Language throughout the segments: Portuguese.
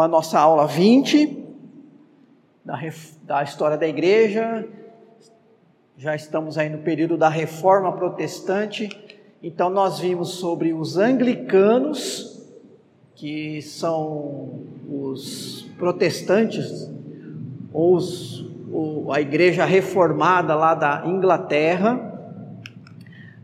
com a nossa aula 20 da, da história da igreja. Já estamos aí no período da reforma protestante. Então, nós vimos sobre os anglicanos, que são os protestantes, ou os, a igreja reformada lá da Inglaterra.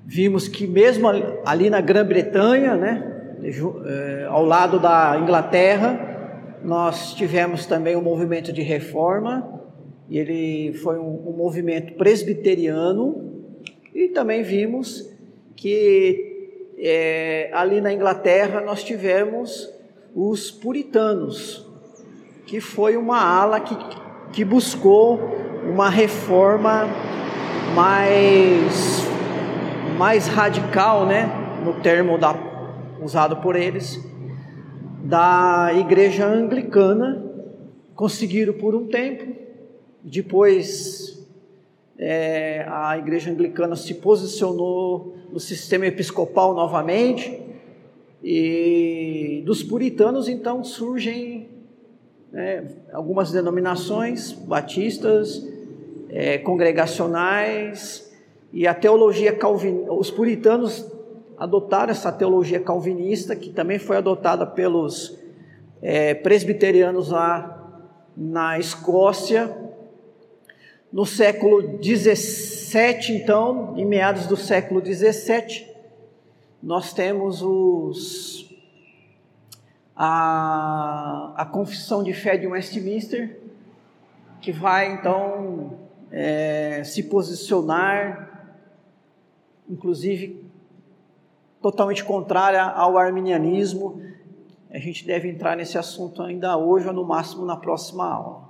Vimos que, mesmo ali na Grã-Bretanha, né, eh, ao lado da Inglaterra, nós tivemos também um movimento de reforma, e ele foi um, um movimento presbiteriano, e também vimos que é, ali na Inglaterra nós tivemos os puritanos, que foi uma ala que, que buscou uma reforma mais, mais radical, né, no termo da usado por eles, da igreja anglicana, conseguiram por um tempo, depois é, a igreja anglicana se posicionou no sistema episcopal novamente, e dos puritanos então surgem né, algumas denominações batistas, é, congregacionais, e a teologia calvinista, os puritanos adotaram essa teologia calvinista, que também foi adotada pelos é, presbiterianos lá na Escócia. No século 17, então, em meados do século 17, nós temos os, a, a confissão de fé de Westminster, que vai então é, se posicionar, inclusive totalmente contrária ao arminianismo. A gente deve entrar nesse assunto ainda hoje ou no máximo na próxima aula.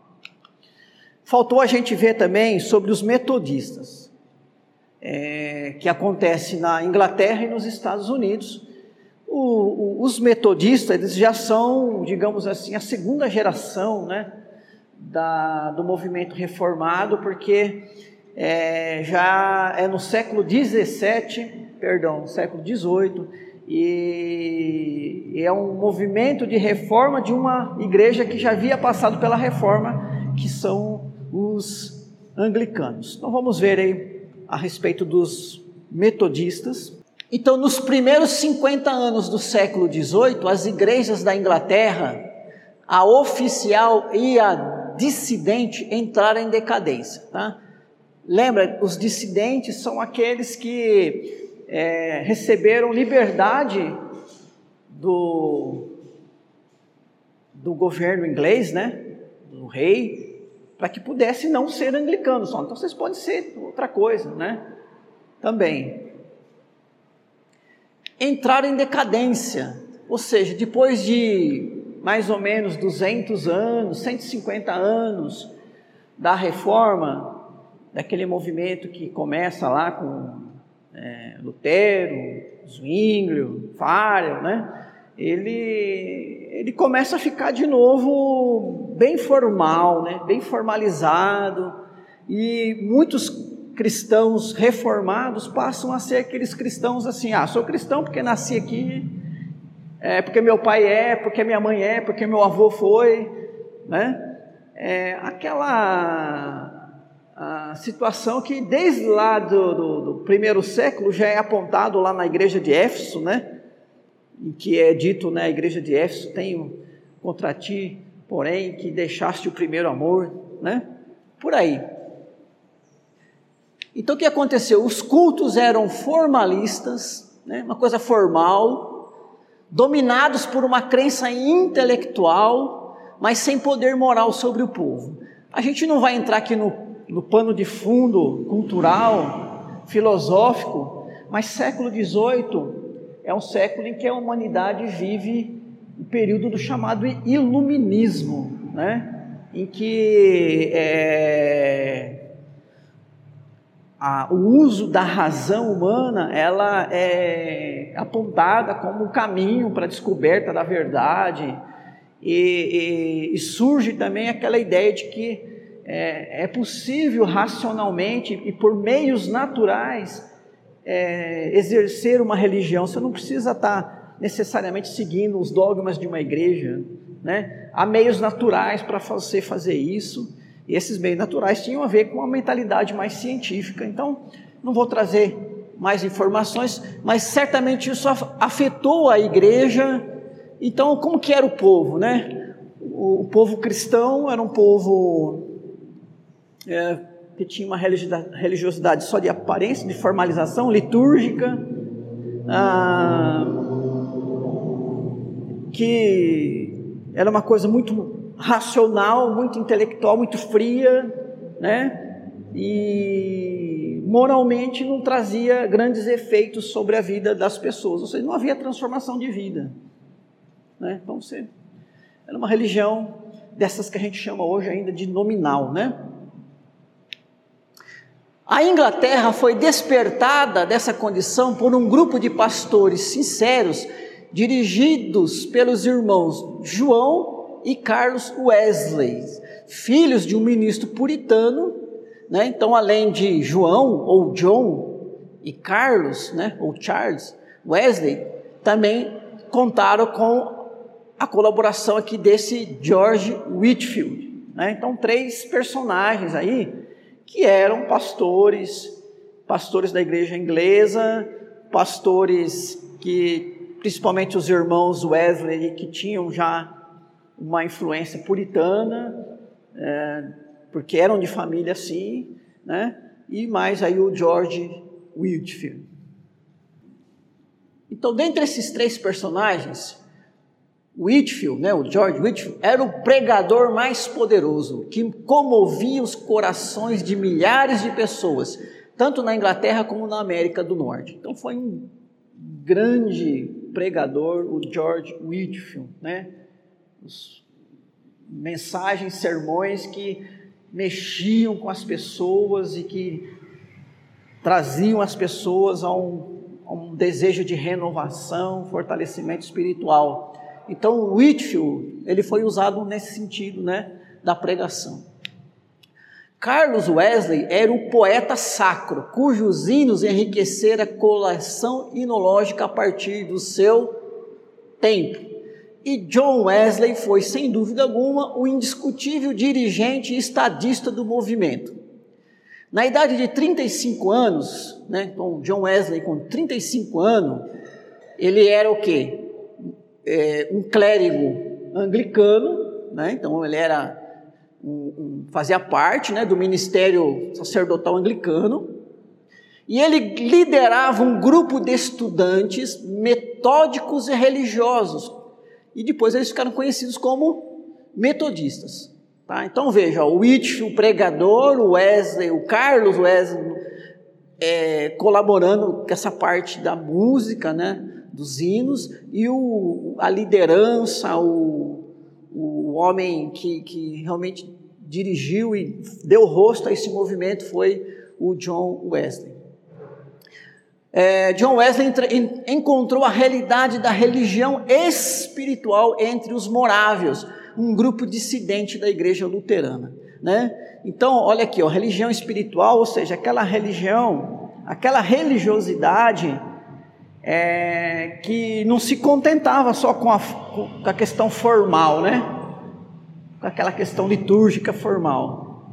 Faltou a gente ver também sobre os metodistas, é, que acontece na Inglaterra e nos Estados Unidos. O, o, os metodistas eles já são, digamos assim, a segunda geração, né, da, do movimento reformado, porque é, já é no século 17 perdão, século XVIII, e é um movimento de reforma de uma igreja que já havia passado pela reforma, que são os anglicanos. Então vamos ver aí a respeito dos metodistas. Então, nos primeiros 50 anos do século XVIII, as igrejas da Inglaterra, a oficial e a dissidente entraram em decadência. Tá? Lembra, os dissidentes são aqueles que é, receberam liberdade do, do governo inglês, né, do rei, para que pudesse não ser anglicano só. Então vocês podem ser outra coisa, né? Também. Entraram em decadência, ou seja, depois de mais ou menos 200 anos, 150 anos da reforma, daquele movimento que começa lá com é, Lutero, Zwinglio, Farel, né? Ele, ele começa a ficar de novo bem formal, né? bem formalizado, e muitos cristãos reformados passam a ser aqueles cristãos assim: ah, sou cristão porque nasci aqui, é, porque meu pai é, porque minha mãe é, porque meu avô foi, né? É, aquela situação que desde lá do, do, do, primeiro século já é apontado lá na igreja de Éfeso, né? Em que é dito, né, a igreja de Éfeso, tenho contra ti, porém, que deixaste o primeiro amor, né? Por aí. Então o que aconteceu? Os cultos eram formalistas, né? uma coisa formal, dominados por uma crença intelectual, mas sem poder moral sobre o povo. A gente não vai entrar aqui no no pano de fundo cultural, filosófico, mas século XVIII é um século em que a humanidade vive o período do chamado iluminismo, né? em que é, a, o uso da razão humana ela é apontada como um caminho para a descoberta da verdade e, e, e surge também aquela ideia de que é, é possível racionalmente e por meios naturais é, exercer uma religião. Você não precisa estar necessariamente seguindo os dogmas de uma igreja, Né? Há meios naturais para você fazer isso, e esses meios naturais tinham a ver com uma mentalidade mais científica. Então, não vou trazer mais informações, mas certamente isso afetou a igreja. Então, como que era o povo, né? O, o povo cristão era um povo é, que tinha uma religiosidade só de aparência, de formalização litúrgica, ah, que era uma coisa muito racional, muito intelectual, muito fria, né? E moralmente não trazia grandes efeitos sobre a vida das pessoas, ou seja, não havia transformação de vida, né? Então você era uma religião dessas que a gente chama hoje ainda de nominal, né? A Inglaterra foi despertada dessa condição por um grupo de pastores sinceros, dirigidos pelos irmãos João e Carlos Wesley, filhos de um ministro puritano. Né? Então, além de João ou John e Carlos, né? ou Charles Wesley, também contaram com a colaboração aqui desse George Whitfield. Né? Então, três personagens aí que eram pastores, pastores da igreja inglesa, pastores que, principalmente os irmãos Wesley, que tinham já uma influência puritana, é, porque eram de família assim, né? E mais aí o George Whitfield. Então, dentre esses três personagens, Whitfield, né, o George Whitfield, era o pregador mais poderoso, que comovia os corações de milhares de pessoas, tanto na Inglaterra como na América do Norte. Então foi um grande pregador, o George Whitfield, né? Os mensagens, sermões que mexiam com as pessoas e que traziam as pessoas a um, a um desejo de renovação, fortalecimento espiritual. Então, Whitfield, ele foi usado nesse sentido, né, da pregação. Carlos Wesley era o poeta sacro, cujos hinos enriqueceram a coleção inológica a partir do seu tempo. E John Wesley foi, sem dúvida alguma, o indiscutível dirigente estadista do movimento. Na idade de 35 anos, né, então John Wesley com 35 anos, ele era o quê? É, um clérigo anglicano, né? então ele era um, um, fazia parte né, do ministério sacerdotal anglicano, e ele liderava um grupo de estudantes metódicos e religiosos, e depois eles ficaram conhecidos como metodistas. Tá? Então veja, o Whitfield, o pregador, o Wesley, o Carlos Wesley, é, colaborando com essa parte da música, né? Dos hinos, e o, a liderança, o, o homem que, que realmente dirigiu e deu rosto a esse movimento foi o John Wesley. É, John Wesley entre, encontrou a realidade da religião espiritual entre os morávios, um grupo dissidente da igreja luterana. Né? Então, olha aqui, ó, religião espiritual, ou seja, aquela religião, aquela religiosidade é, que não se contentava só com a, com a questão formal, né? Com aquela questão litúrgica formal.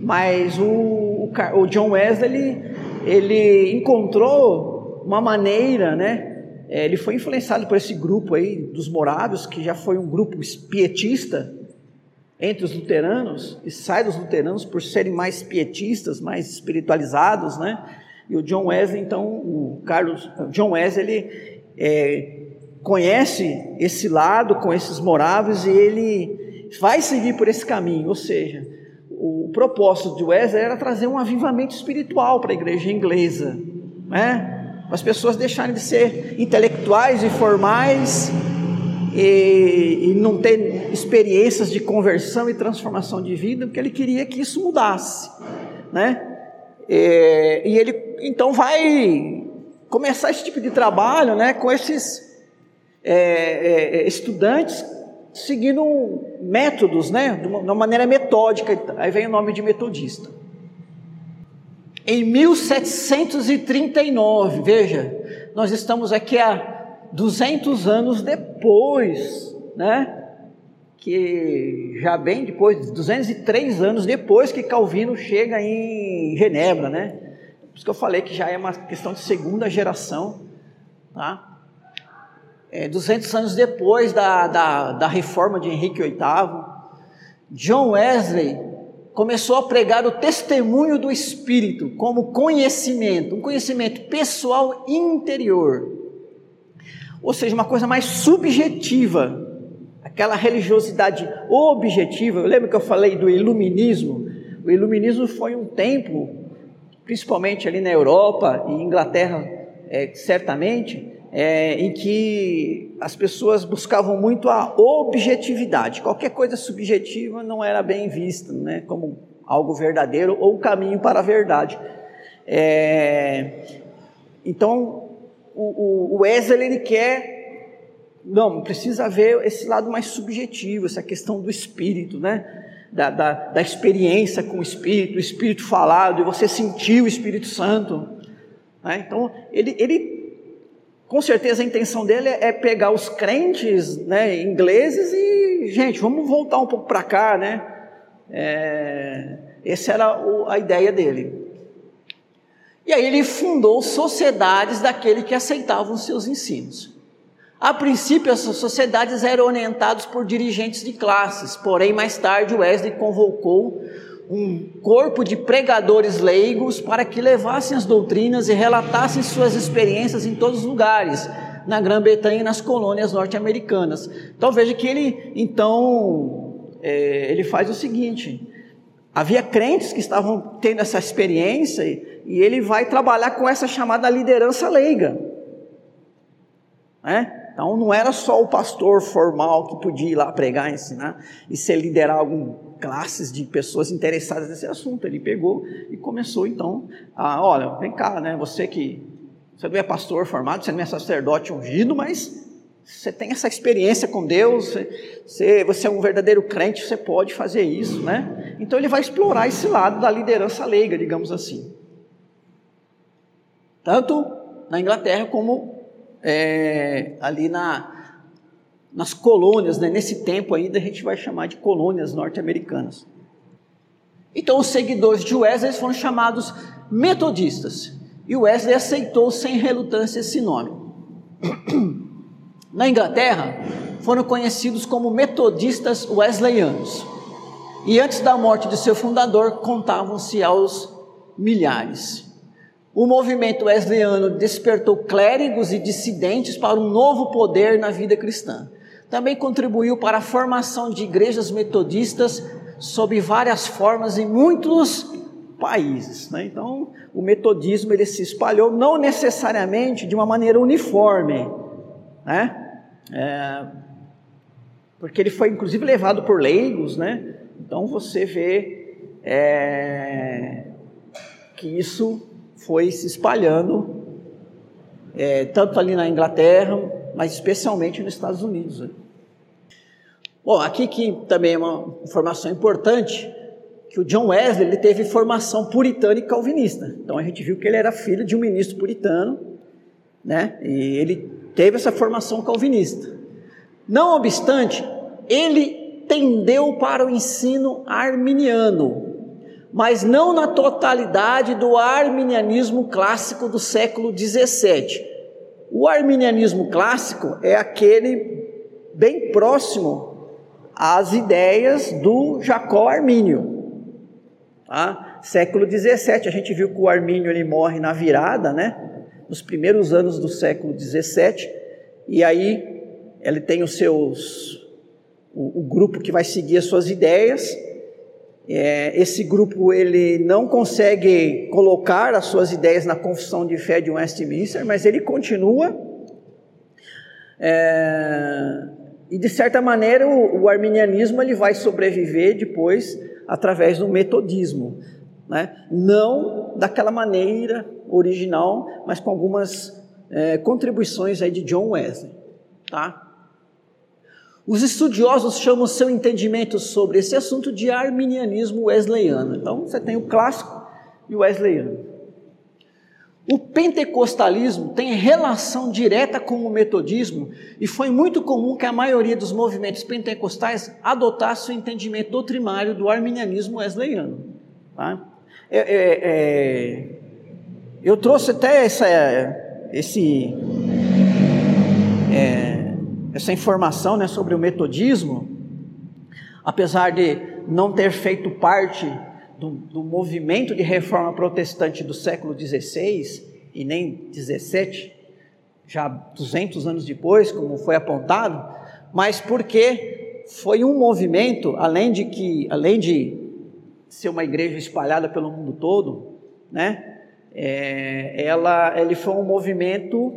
Mas o, o, o John Wesley, ele, ele encontrou uma maneira, né? É, ele foi influenciado por esse grupo aí dos morados, que já foi um grupo pietista entre os luteranos, e sai dos luteranos por serem mais pietistas, mais espiritualizados, né? E o John Wesley, então, o Carlos, John Wesley, ele é, conhece esse lado com esses moráveis e ele vai seguir por esse caminho. Ou seja, o propósito de Wesley era trazer um avivamento espiritual para a igreja inglesa, né? As pessoas deixarem de ser intelectuais e formais e, e, não ter experiências de conversão e transformação de vida, porque ele queria que isso mudasse, né? É, e ele então vai começar esse tipo de trabalho né, com esses é, é, estudantes seguindo métodos, né, de uma, de uma maneira metódica. Aí vem o nome de metodista. Em 1739, veja, nós estamos aqui há 200 anos depois, né? Que já bem depois, 203 anos depois que Calvino chega em Genebra, né? Por isso que eu falei que já é uma questão de segunda geração, tá? É, 200 anos depois da, da, da reforma de Henrique VIII, John Wesley começou a pregar o testemunho do Espírito como conhecimento, um conhecimento pessoal interior, ou seja, uma coisa mais subjetiva aquela religiosidade objetiva. Eu lembro que eu falei do iluminismo. O iluminismo foi um tempo, principalmente ali na Europa e Inglaterra, é, certamente, é, em que as pessoas buscavam muito a objetividade. Qualquer coisa subjetiva não era bem vista, né, como algo verdadeiro ou caminho para a verdade. É, então, o, o Wesley ele quer não, precisa ver esse lado mais subjetivo, essa questão do espírito, né? Da, da, da experiência com o espírito, o espírito falado, e você sentir o Espírito Santo. Né? Então, ele, ele, com certeza, a intenção dele é pegar os crentes né, ingleses e, gente, vamos voltar um pouco para cá, né? É, essa era a ideia dele. E aí ele fundou sociedades daquele que aceitavam seus ensinos. A princípio, essas sociedades eram orientadas por dirigentes de classes, porém, mais tarde, Wesley convocou um corpo de pregadores leigos para que levassem as doutrinas e relatassem suas experiências em todos os lugares, na Grã-Bretanha e nas colônias norte-americanas. Então veja que ele, então, é, ele faz o seguinte: havia crentes que estavam tendo essa experiência e ele vai trabalhar com essa chamada liderança leiga. Né? Então não era só o pastor formal que podia ir lá pregar, ensinar e se liderar algumas classes de pessoas interessadas nesse assunto. Ele pegou e começou então a, olha, vem cá, né? Você que você não é pastor formado, você não é sacerdote ungido, mas você tem essa experiência com Deus, você, você é um verdadeiro crente, você pode fazer isso, né? Então ele vai explorar esse lado da liderança leiga, digamos assim. Tanto na Inglaterra como é, ali na, nas colônias, né? nesse tempo ainda a gente vai chamar de colônias norte-americanas. Então os seguidores de Wesley foram chamados metodistas, e Wesley aceitou sem relutância esse nome. Na Inglaterra, foram conhecidos como metodistas wesleyanos. E antes da morte de seu fundador, contavam-se aos milhares. O movimento wesleyano despertou clérigos e dissidentes para um novo poder na vida cristã. Também contribuiu para a formação de igrejas metodistas sob várias formas em muitos países. Né? Então, o metodismo ele se espalhou não necessariamente de uma maneira uniforme, né? É, porque ele foi inclusive levado por leigos, né? Então você vê é, que isso foi se espalhando, é, tanto ali na Inglaterra, mas especialmente nos Estados Unidos. Né? Bom, aqui que também é uma informação importante, que o John Wesley ele teve formação puritana e calvinista. Então a gente viu que ele era filho de um ministro puritano, né? E ele teve essa formação calvinista. Não obstante, ele tendeu para o ensino arminiano, mas não na totalidade do arminianismo clássico do século XVII. O arminianismo clássico é aquele bem próximo às ideias do Jacó Armínio. Tá? Século XVII, a gente viu que o Armínio ele morre na virada, né? nos primeiros anos do século XVII, e aí ele tem os seus o, o grupo que vai seguir as suas ideias, é, esse grupo ele não consegue colocar as suas ideias na confissão de fé de Westminster, mas ele continua. É, e de certa maneira o, o, arminianismo ele vai sobreviver depois através do metodismo, né? não daquela maneira original, mas com algumas é, contribuições aí de John Wesley, tá? Os estudiosos chamam seu entendimento sobre esse assunto de arminianismo wesleyano. Então, você tem o clássico e o wesleyano. O pentecostalismo tem relação direta com o metodismo e foi muito comum que a maioria dos movimentos pentecostais adotasse o entendimento doutrinário do arminianismo wesleyano. Tá? É, é, é, eu trouxe até essa, esse, é, essa informação né, sobre o metodismo, apesar de não ter feito parte do, do movimento de reforma protestante do século XVI e nem XVII, já 200 anos depois, como foi apontado, mas porque foi um movimento, além de que, além de ser uma igreja espalhada pelo mundo todo, né? É, ela, ele foi um movimento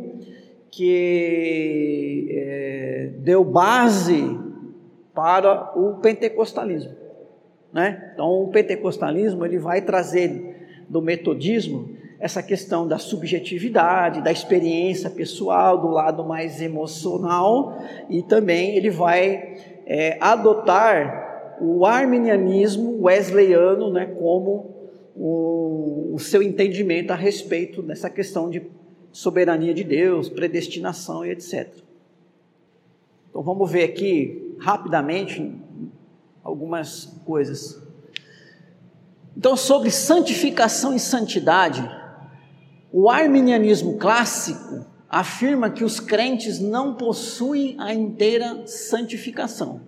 que é, deu base para o pentecostalismo. Né? Então, o pentecostalismo ele vai trazer do metodismo essa questão da subjetividade, da experiência pessoal, do lado mais emocional, e também ele vai é, adotar o arminianismo wesleyano né, como o, o seu entendimento a respeito dessa questão de soberania de Deus, predestinação e etc. Então vamos ver aqui rapidamente algumas coisas. Então, sobre santificação e santidade, o arminianismo clássico afirma que os crentes não possuem a inteira santificação.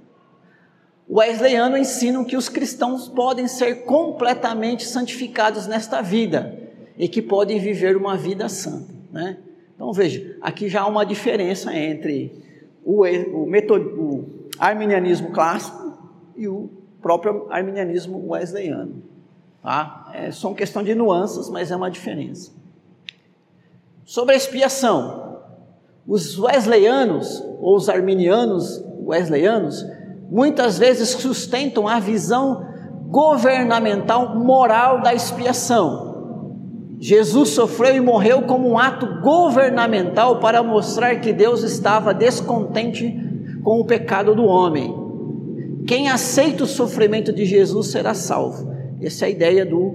O wesleyano ensina que os cristãos podem ser completamente santificados nesta vida e que podem viver uma vida santa. Né? Então veja, aqui já há uma diferença entre o, o, metod, o arminianismo clássico e o próprio arminianismo wesleyano. Tá? É só uma questão de nuances, mas é uma diferença. Sobre a expiação, os wesleyanos ou os arminianos wesleyanos muitas vezes sustentam a visão governamental moral da expiação. Jesus sofreu e morreu como um ato governamental para mostrar que Deus estava descontente com o pecado do homem. Quem aceita o sofrimento de Jesus será salvo. Essa é a ideia do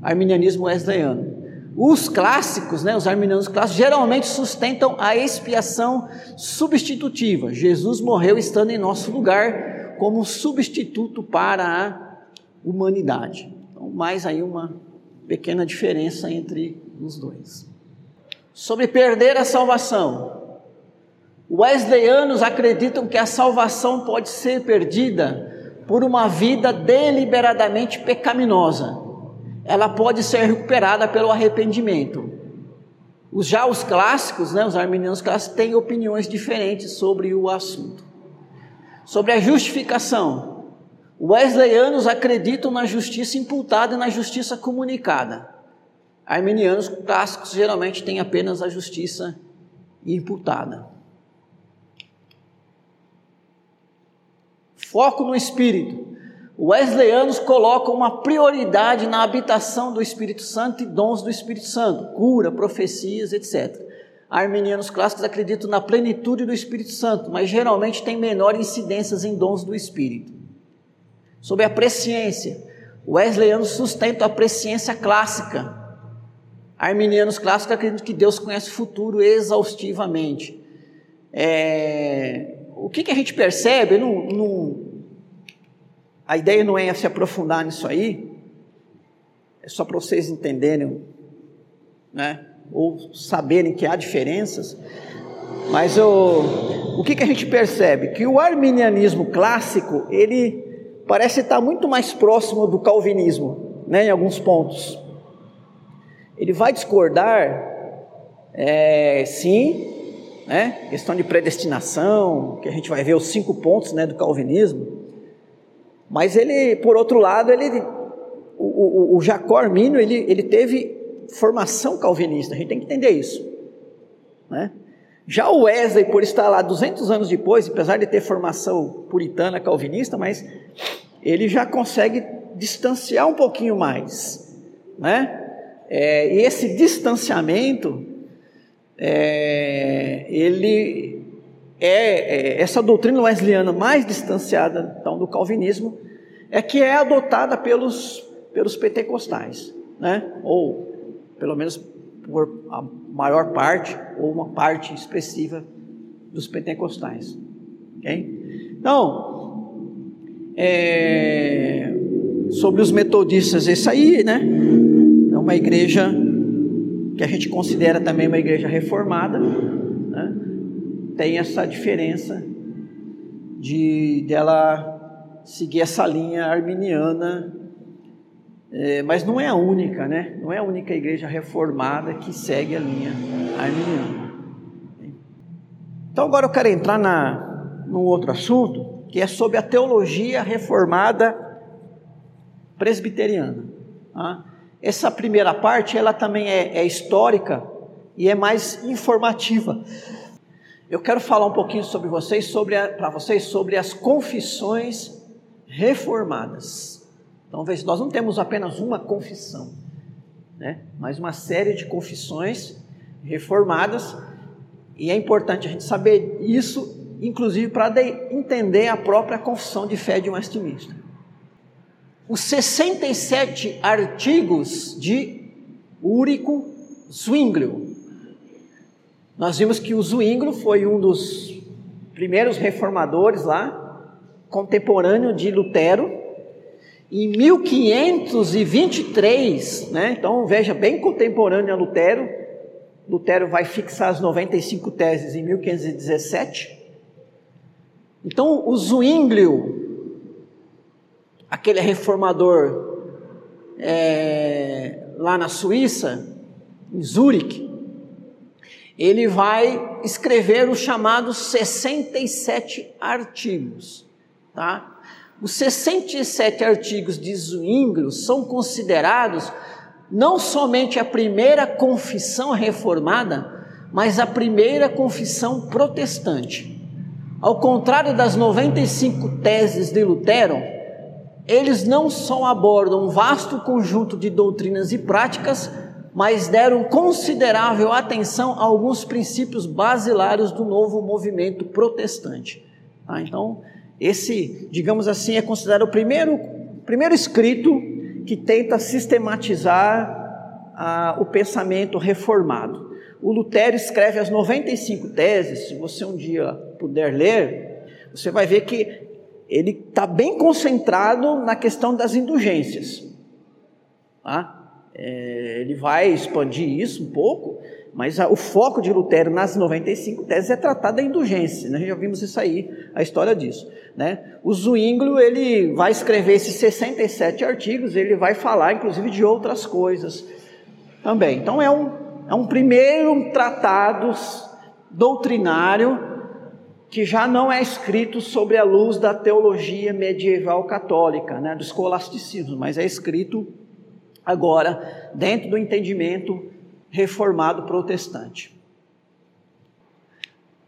arminianismo wesleyano. Os clássicos, né, os arminianos clássicos, geralmente sustentam a expiação substitutiva. Jesus morreu estando em nosso lugar como substituto para a humanidade. Então, mais aí uma pequena diferença entre os dois. Sobre perder a salvação. Wesleyanos acreditam que a salvação pode ser perdida por uma vida deliberadamente pecaminosa. Ela pode ser recuperada pelo arrependimento. Já os clássicos, né, os arminianos clássicos, têm opiniões diferentes sobre o assunto. Sobre a justificação. Wesleyanos acreditam na justiça imputada e na justiça comunicada. Arminianos clássicos geralmente têm apenas a justiça imputada. Foco no Espírito. Wesleyanos colocam uma prioridade na habitação do Espírito Santo e dons do Espírito Santo, cura, profecias, etc. Arminianos clássicos acreditam na plenitude do Espírito Santo, mas geralmente têm menor incidências em dons do Espírito. Sobre a presciência, Wesleyanos sustentam a presciência clássica. Arminianos clássicos acreditam que Deus conhece o futuro exaustivamente. É, o que, que a gente percebe, não, a ideia não é se aprofundar nisso aí, é só para vocês entenderem, né, ou saberem que há diferenças, mas o, o que, que a gente percebe? Que o arminianismo clássico, ele parece estar muito mais próximo do calvinismo, né, em alguns pontos. Ele vai discordar, é, sim, né? questão de predestinação, que a gente vai ver os cinco pontos né, do calvinismo. Mas ele, por outro lado, ele, o, o, o Jacó Armínio, ele, ele teve formação calvinista, a gente tem que entender isso. Né? Já o Wesley, por estar lá 200 anos depois, apesar de ter formação puritana calvinista, mas ele já consegue distanciar um pouquinho mais. Né? É, e esse distanciamento é, ele é, é, essa doutrina wesleyana mais distanciada então do calvinismo é que é adotada pelos pelos pentecostais, né? Ou pelo menos por a maior parte ou uma parte expressiva dos pentecostais. Okay? Então, é, sobre os metodistas, esse aí, né? É uma igreja que a gente considera também uma igreja reformada, né? tem essa diferença de dela seguir essa linha arminiana, é, mas não é a única, né? Não é a única igreja reformada que segue a linha arminiana. Então agora eu quero entrar na, num outro assunto, que é sobre a teologia reformada presbiteriana. Tá? Essa primeira parte, ela também é, é histórica e é mais informativa. Eu quero falar um pouquinho sobre vocês, sobre para vocês sobre as confissões reformadas. Então, veja, nós não temos apenas uma confissão, né? mas uma série de confissões reformadas, e é importante a gente saber isso, inclusive para entender a própria confissão de fé de Westminster. Os 67 artigos de Úrico Zwinglio, nós vimos que o Zwinglio foi um dos primeiros reformadores lá, contemporâneo de Lutero. Em 1523, né, então veja, bem contemporâneo a Lutero, Lutero vai fixar as 95 teses em 1517. Então, o Zwinglio, aquele reformador é, lá na Suíça, em Zurique, ele vai escrever os chamados 67 artigos, tá? Os 67 artigos de Zwinglio são considerados não somente a primeira confissão reformada, mas a primeira confissão protestante. Ao contrário das 95 teses de Lutero, eles não só abordam um vasto conjunto de doutrinas e práticas, mas deram considerável atenção a alguns princípios basilares do novo movimento protestante. Ah, então, esse, digamos assim, é considerado o primeiro, primeiro escrito que tenta sistematizar ah, o pensamento reformado. O Lutero escreve as 95 teses, se você um dia puder ler, você vai ver que ele está bem concentrado na questão das indulgências. Tá? É, ele vai expandir isso um pouco, mas a, o foco de Lutero nas 95 teses é tratar da indulgência, né? já vimos isso aí, a história disso. Né? O Zwinglio, ele vai escrever esses 67 artigos, ele vai falar inclusive de outras coisas também. Então é um, é um primeiro tratado doutrinário que já não é escrito sobre a luz da teologia medieval católica, né, do escolasticismo, mas é escrito agora dentro do entendimento reformado protestante.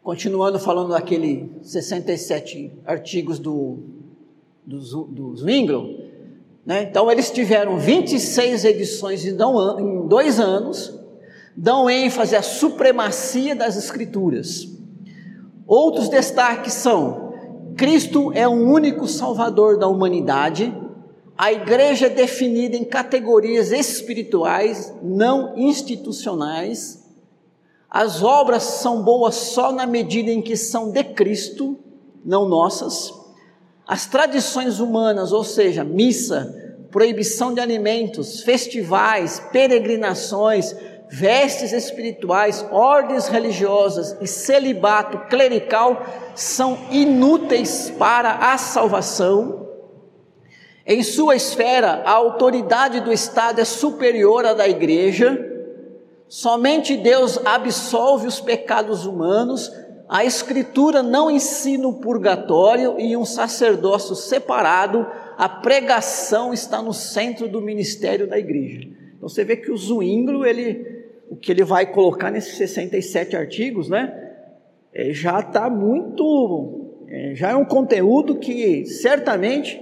Continuando falando daquele 67 artigos do, do, do Zwingli, né? então eles tiveram 26 edições em dois anos, dão ênfase à supremacia das Escrituras. Outros destaques são: Cristo é o único Salvador da humanidade a igreja é definida em categorias espirituais, não institucionais. As obras são boas só na medida em que são de Cristo, não nossas. As tradições humanas, ou seja, missa, proibição de alimentos, festivais, peregrinações, vestes espirituais, ordens religiosas e celibato clerical são inúteis para a salvação em sua esfera, a autoridade do Estado é superior à da igreja. Somente Deus absolve os pecados humanos. A Escritura não ensina o purgatório e um sacerdócio separado. A pregação está no centro do ministério da igreja. Então você vê que o Zwinglio, ele, o que ele vai colocar nesses 67 artigos, né? É, já está muito. É, já é um conteúdo que certamente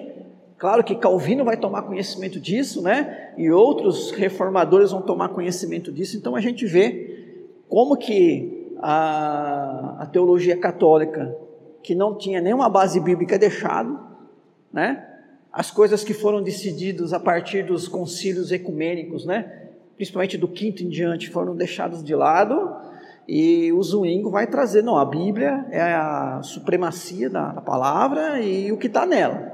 Claro que Calvino vai tomar conhecimento disso, né? E outros reformadores vão tomar conhecimento disso. Então a gente vê como que a, a teologia católica, que não tinha nenhuma base bíblica deixado, né? As coisas que foram decididas a partir dos concílios ecumênicos, né? Principalmente do quinto em diante, foram deixados de lado. E o Zwingo vai trazer, não, a Bíblia é a supremacia da, da palavra e o que está nela.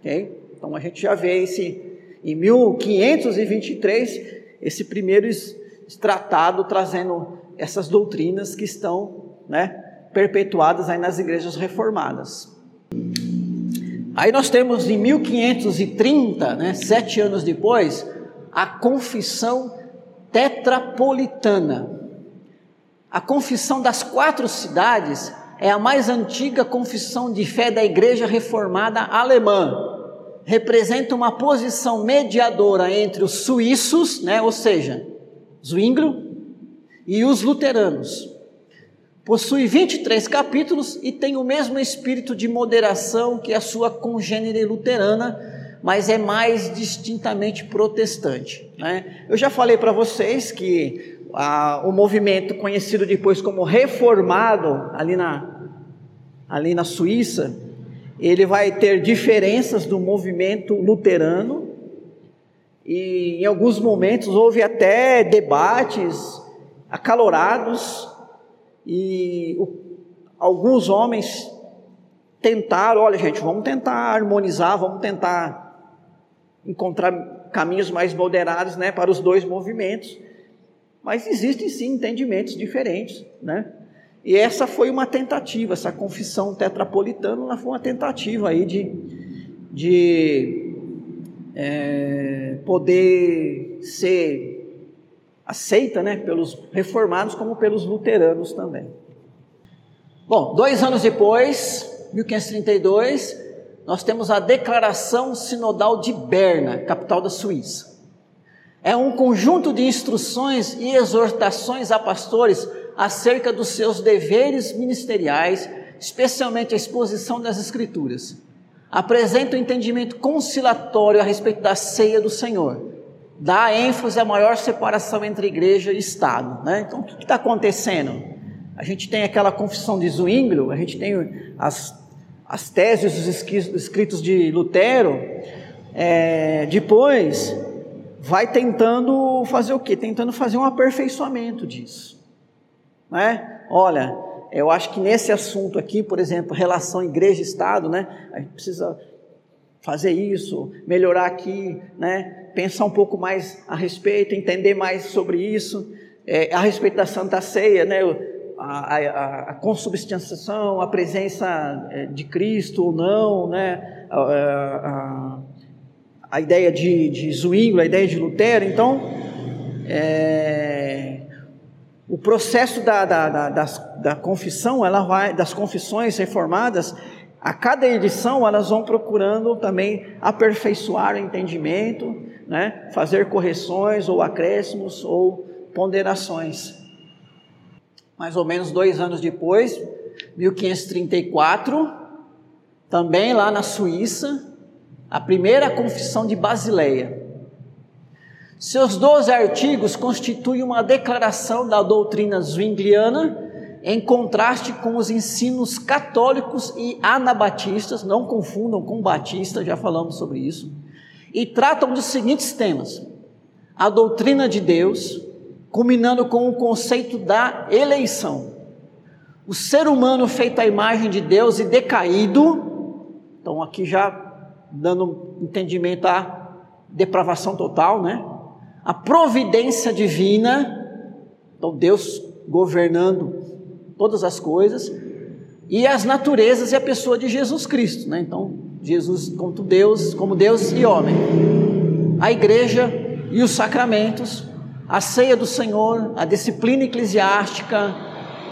Okay? Então a gente já vê esse, em 1523, esse primeiro tratado trazendo essas doutrinas que estão né, perpetuadas aí nas igrejas reformadas. Aí nós temos em 1530, né, sete anos depois, a Confissão Tetrapolitana. A Confissão das Quatro Cidades é a mais antiga confissão de fé da Igreja Reformada Alemã. Representa uma posição mediadora entre os suíços, né, ou seja, Zwinglio, e os luteranos. Possui 23 capítulos e tem o mesmo espírito de moderação que a sua congênere luterana, mas é mais distintamente protestante. Né? Eu já falei para vocês que ah, o movimento conhecido depois como reformado, ali na, ali na Suíça, ele vai ter diferenças do movimento luterano, e em alguns momentos houve até debates acalorados e o, alguns homens tentaram, olha gente, vamos tentar harmonizar, vamos tentar encontrar caminhos mais moderados, né, para os dois movimentos. Mas existem sim entendimentos diferentes, né? E essa foi uma tentativa, essa confissão tetrapolitana, foi uma tentativa aí de, de é, poder ser aceita né, pelos reformados como pelos luteranos também. Bom, dois anos depois, 1532, nós temos a Declaração Sinodal de Berna, capital da Suíça. É um conjunto de instruções e exortações a pastores acerca dos seus deveres ministeriais, especialmente a exposição das Escrituras. Apresenta o um entendimento conciliatório a respeito da ceia do Senhor dá ênfase à maior separação entre igreja e Estado. Né? Então, o que está acontecendo? A gente tem aquela confissão de Zwinglio, a gente tem as, as teses dos escritos de Lutero, é, depois vai tentando fazer o quê? Tentando fazer um aperfeiçoamento disso. Né? Olha, eu acho que nesse assunto aqui, por exemplo, relação igreja-estado, né? A gente precisa fazer isso, melhorar aqui, né? pensar um pouco mais a respeito, entender mais sobre isso, é, a respeito da Santa Ceia, né? A, a, a consubstanciação, a presença é, de Cristo ou não, né? a, a, a ideia de, de Zwingli, a ideia de Lutero. Então, é, o processo da, da, da, das, da confissão, ela vai, das confissões reformadas, a cada edição elas vão procurando também aperfeiçoar o entendimento, né, fazer correções ou acréscimos ou ponderações. Mais ou menos dois anos depois, 1534, também lá na Suíça, a primeira confissão de Basileia. Seus 12 artigos constituem uma declaração da doutrina zwingliana em contraste com os ensinos católicos e anabatistas, não confundam com batista, já falamos sobre isso e tratam dos seguintes temas: a doutrina de Deus, culminando com o conceito da eleição, o ser humano feito à imagem de Deus e decaído, então aqui já dando entendimento à depravação total, né? A providência divina, então Deus governando todas as coisas, e as naturezas e a pessoa de Jesus Cristo, né? Então, Jesus como Deus, como Deus e homem. A igreja e os sacramentos, a ceia do Senhor, a disciplina eclesiástica,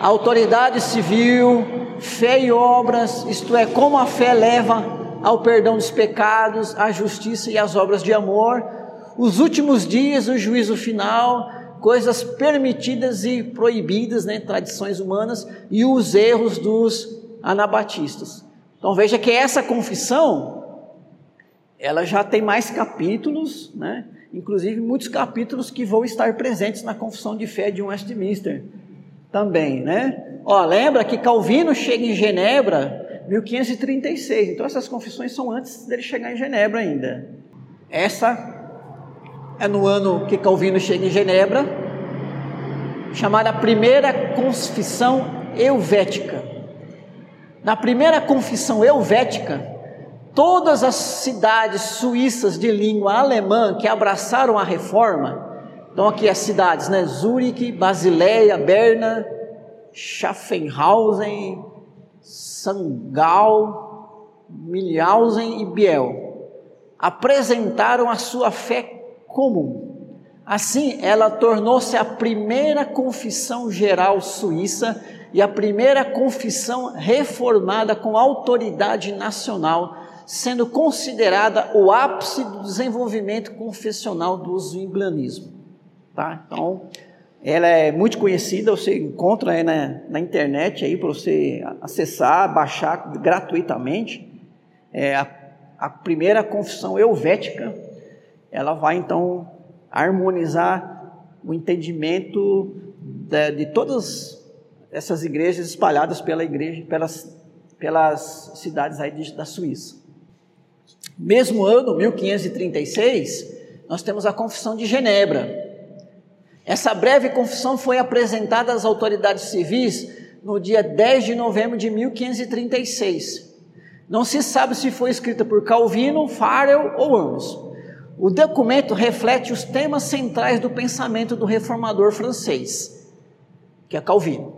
a autoridade civil, fé e obras, isto é, como a fé leva ao perdão dos pecados, à justiça e às obras de amor, os últimos dias, o juízo final, coisas permitidas e proibidas, né, tradições humanas, e os erros dos anabatistas. Então veja que essa confissão, ela já tem mais capítulos, né? Inclusive muitos capítulos que vão estar presentes na confissão de fé de Westminster também, né? Ó, lembra que Calvino chega em Genebra 1536, então essas confissões são antes dele chegar em Genebra ainda. Essa é no ano que Calvino chega em Genebra, chamada Primeira Confissão Helvética. Na Primeira Confissão Helvética, todas as cidades suíças de língua alemã que abraçaram a reforma, então aqui as cidades, né? Zurique, Basileia, Berna, Schaffenhausen, Sangal, Milhausen e Biel, apresentaram a sua fé comum. Assim, ela tornou-se a primeira confissão geral suíça e a primeira confissão reformada com autoridade nacional sendo considerada o ápice do desenvolvimento confessional do zwinglianismo. Tá? Então, ela é muito conhecida, você encontra aí na, na internet aí para você acessar, baixar gratuitamente. É a, a primeira confissão helvética, ela vai então harmonizar o entendimento de, de todas essas igrejas espalhadas pela igreja, pelas, pelas cidades aí da Suíça. Mesmo ano, 1536, nós temos a Confissão de Genebra. Essa breve confissão foi apresentada às autoridades civis no dia 10 de novembro de 1536. Não se sabe se foi escrita por Calvino, Farel ou ambos. O documento reflete os temas centrais do pensamento do reformador francês, que é Calvino: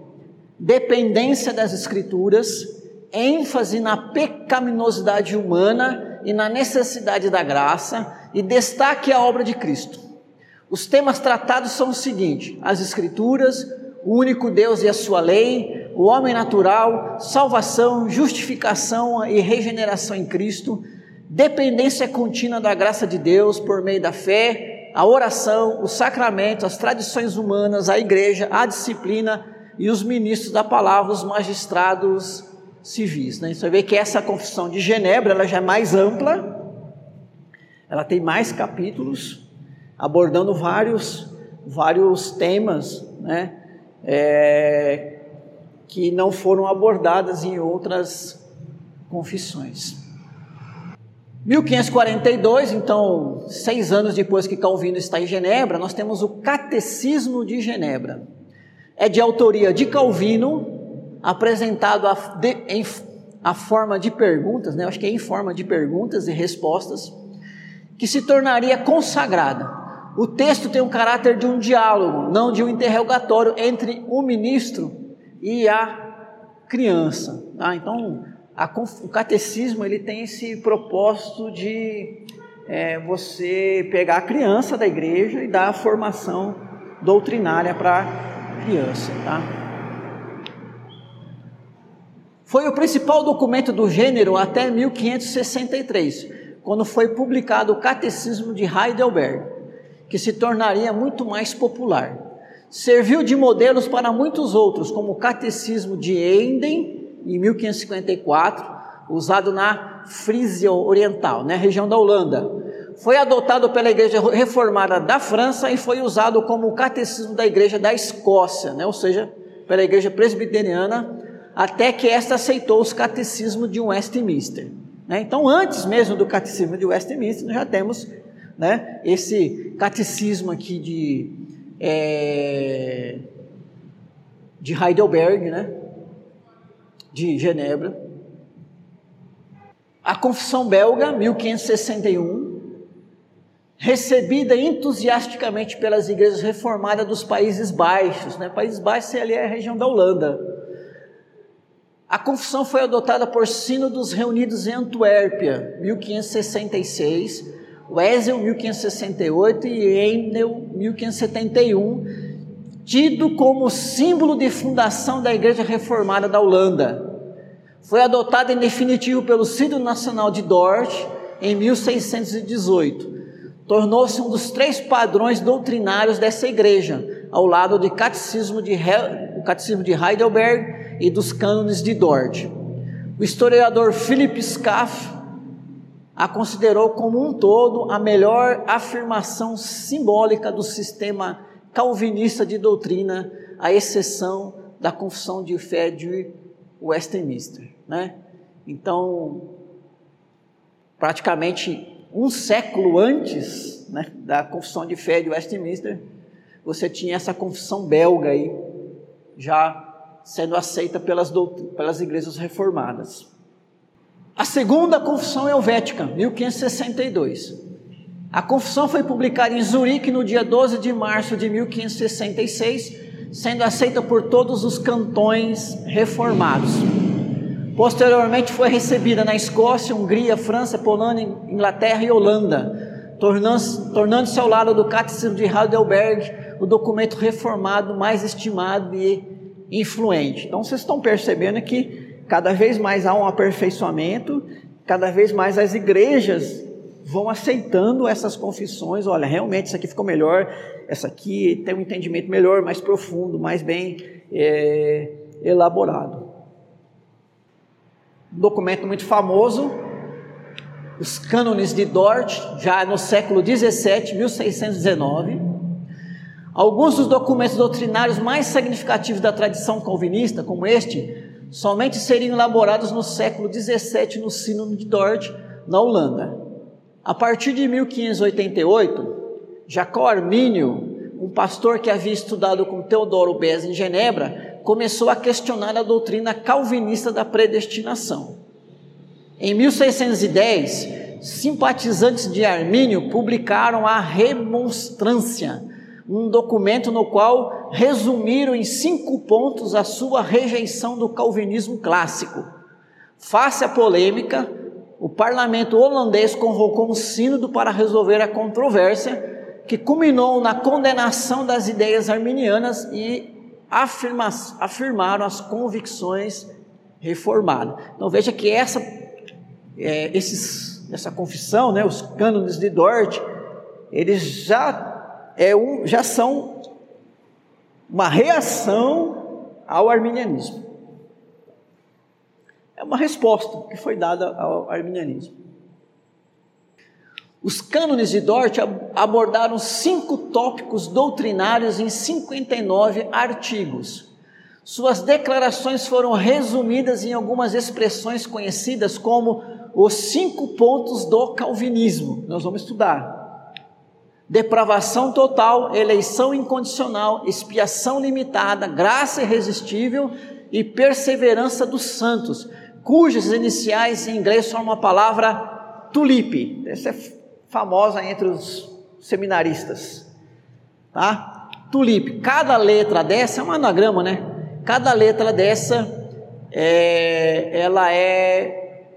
dependência das escrituras, ênfase na pecaminosidade humana e na necessidade da graça, e destaque a obra de Cristo. Os temas tratados são os seguintes: as Escrituras, o único Deus e a sua lei, o homem natural, salvação, justificação e regeneração em Cristo, dependência contínua da graça de Deus por meio da fé, a oração, os sacramentos, as tradições humanas, a igreja, a disciplina e os ministros da palavra, os magistrados civis. Né? Você vê que essa confissão de Genebra ela já é mais ampla, ela tem mais capítulos, abordando vários, vários temas né? É, que não foram abordadas em outras confissões. 1542, então, seis anos depois que Calvino está em Genebra, nós temos o Catecismo de Genebra. É de autoria de Calvino, apresentado a, de, em a forma de perguntas, né? acho que é em forma de perguntas e respostas, que se tornaria consagrada. O texto tem o caráter de um diálogo, não de um interrogatório entre o ministro e a criança. Tá? Então, a, o catecismo ele tem esse propósito de é, você pegar a criança da igreja e dar a formação doutrinária para a criança. Tá? Foi o principal documento do gênero até 1563, quando foi publicado o Catecismo de Heidelberg, que se tornaria muito mais popular. Serviu de modelos para muitos outros, como o Catecismo de Enden, em 1554, usado na Frísia Oriental, né, região da Holanda. Foi adotado pela Igreja Reformada da França e foi usado como o Catecismo da Igreja da Escócia, né, ou seja, pela Igreja Presbiteriana até que esta aceitou os catecismos de Westminster. Né? Então, antes mesmo do catecismo de Westminster, nós já temos né, esse catecismo aqui de, é, de Heidelberg, né, de Genebra. A Confissão Belga, 1561, recebida entusiasticamente pelas igrejas reformadas dos Países Baixos. Né? Países Baixos ali é a região da Holanda. A confissão foi adotada por sínodos reunidos em Antuérpia, 1566, Wesel, 1568 e Eimnel, 1571, tido como símbolo de fundação da Igreja Reformada da Holanda. Foi adotada em definitivo pelo Sínodo Nacional de Dort em 1618. Tornou-se um dos três padrões doutrinários dessa igreja, ao lado do Catecismo de, He Catecismo de Heidelberg e dos cânones de Dort. O historiador Philip Scaff a considerou como um todo a melhor afirmação simbólica do sistema calvinista de doutrina, à exceção da confissão de fé de Westminster, né? Então, praticamente um século antes né, da confissão de fé de Westminster, você tinha essa confissão belga aí, já sendo aceita pelas, pelas igrejas reformadas. A segunda confissão helvética, 1562. A confissão foi publicada em Zurique no dia 12 de março de 1566, sendo aceita por todos os cantões reformados. Posteriormente foi recebida na Escócia, Hungria, França, Polônia, Inglaterra e Holanda, tornando-se tornando ao lado do Catecismo de Heidelberg o documento reformado mais estimado e influente. Então vocês estão percebendo que cada vez mais há um aperfeiçoamento, cada vez mais as igrejas vão aceitando essas confissões. Olha, realmente isso aqui ficou melhor, essa aqui tem um entendimento melhor, mais profundo, mais bem é, elaborado. Um documento muito famoso, os cânones de Dort, já no século 17, 1619 Alguns dos documentos doutrinários mais significativos da tradição calvinista, como este, somente seriam elaborados no século XVII no Sínodo de Dort, na Holanda. A partir de 1588, Jacó Armínio, um pastor que havia estudado com Teodoro Bez em Genebra, começou a questionar a doutrina calvinista da predestinação. Em 1610, simpatizantes de Armínio publicaram a Remonstrância, um documento no qual resumiram em cinco pontos a sua rejeição do calvinismo clássico. Face à polêmica, o parlamento holandês convocou um sínodo para resolver a controvérsia, que culminou na condenação das ideias arminianas e afirma, afirmaram as convicções reformadas. Então veja que essa, é, esses, essa confissão, né, os cânones de Dort, eles já é um, já são uma reação ao arminianismo. É uma resposta que foi dada ao arminianismo. Os cânones de Dort abordaram cinco tópicos doutrinários em 59 artigos. Suas declarações foram resumidas em algumas expressões conhecidas como os cinco pontos do calvinismo. Nós vamos estudar depravação total, eleição incondicional, expiação limitada, graça irresistível e perseverança dos santos, cujas iniciais em inglês são uma palavra tulipe. Essa é famosa entre os seminaristas. Tá? Tulipe. Cada letra dessa é um anagrama, né? Cada letra dessa é, ela é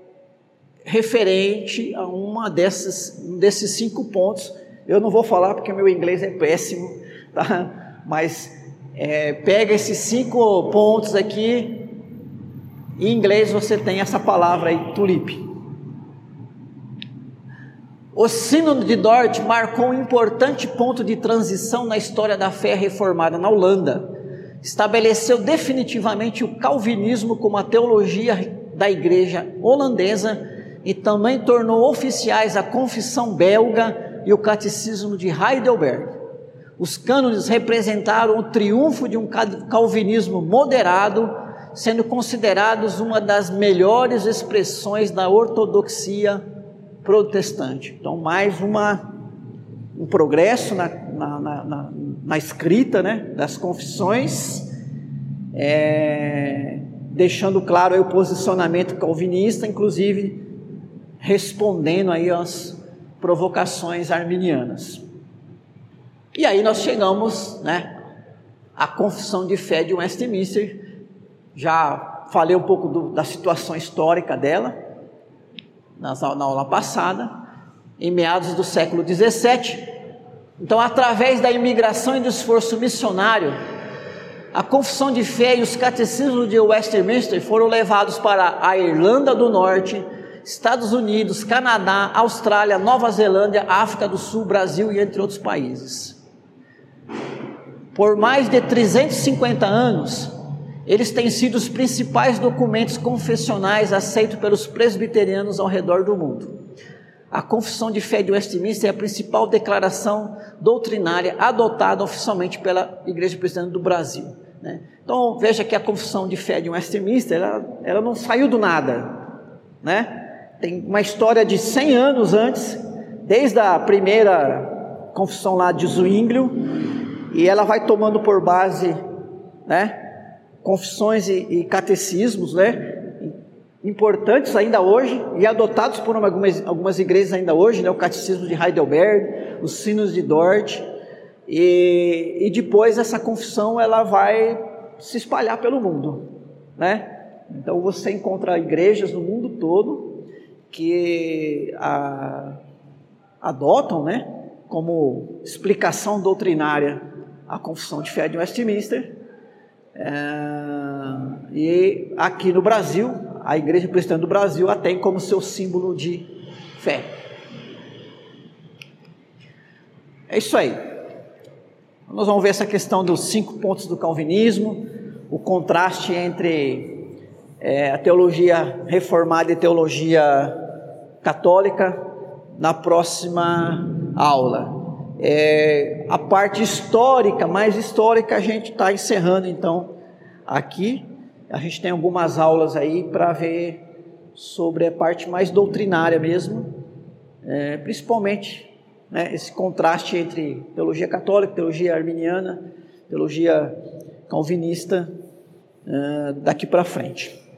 referente a uma dessas, desses cinco pontos eu não vou falar porque meu inglês é péssimo, tá? Mas é, pega esses cinco pontos aqui. Em inglês você tem essa palavra aí, tulip. O Sínodo de Dort marcou um importante ponto de transição na história da fé reformada na Holanda. Estabeleceu definitivamente o calvinismo como a teologia da igreja holandesa e também tornou oficiais a confissão belga e o Catecismo de Heidelberg. Os cânones representaram o triunfo de um calvinismo moderado, sendo considerados uma das melhores expressões da ortodoxia protestante. Então, mais uma, um progresso na, na, na, na escrita né, das confissões, é, deixando claro o posicionamento calvinista, inclusive respondendo aí às provocações arminianas. E aí nós chegamos, né, à confissão de fé de Westminster. Já falei um pouco do, da situação histórica dela na, na aula passada, em meados do século 17. Então, através da imigração e do esforço missionário, a confissão de fé e os catecismos de Westminster foram levados para a Irlanda do Norte, Estados Unidos, Canadá, Austrália, Nova Zelândia, África do Sul, Brasil e entre outros países. Por mais de 350 anos, eles têm sido os principais documentos confessionais aceitos pelos presbiterianos ao redor do mundo. A Confissão de Fé de Westminster é a principal declaração doutrinária adotada oficialmente pela Igreja Presbiteriana do Brasil. Né? Então veja que a Confissão de Fé de Westminster ela, ela não saiu do nada, né? Tem uma história de 100 anos antes, desde a primeira confissão lá de Zwinglio, e ela vai tomando por base, né, confissões e, e catecismos, né, importantes ainda hoje e adotados por algumas, algumas igrejas ainda hoje, né, o catecismo de Heidelberg, os sinos de Dort, e, e depois essa confissão ela vai se espalhar pelo mundo, né? Então você encontra igrejas no mundo todo que a, adotam, né, como explicação doutrinária a confissão de fé de Westminster. É, e aqui no Brasil, a Igreja Cristã do Brasil a tem como seu símbolo de fé. É isso aí. Nós vamos ver essa questão dos cinco pontos do calvinismo, o contraste entre é, a teologia reformada e teologia católica na próxima aula. É, a parte histórica, mais histórica, a gente está encerrando então aqui. A gente tem algumas aulas aí para ver sobre a parte mais doutrinária mesmo, é, principalmente né, esse contraste entre teologia católica, teologia arminiana, teologia calvinista, é, daqui para frente.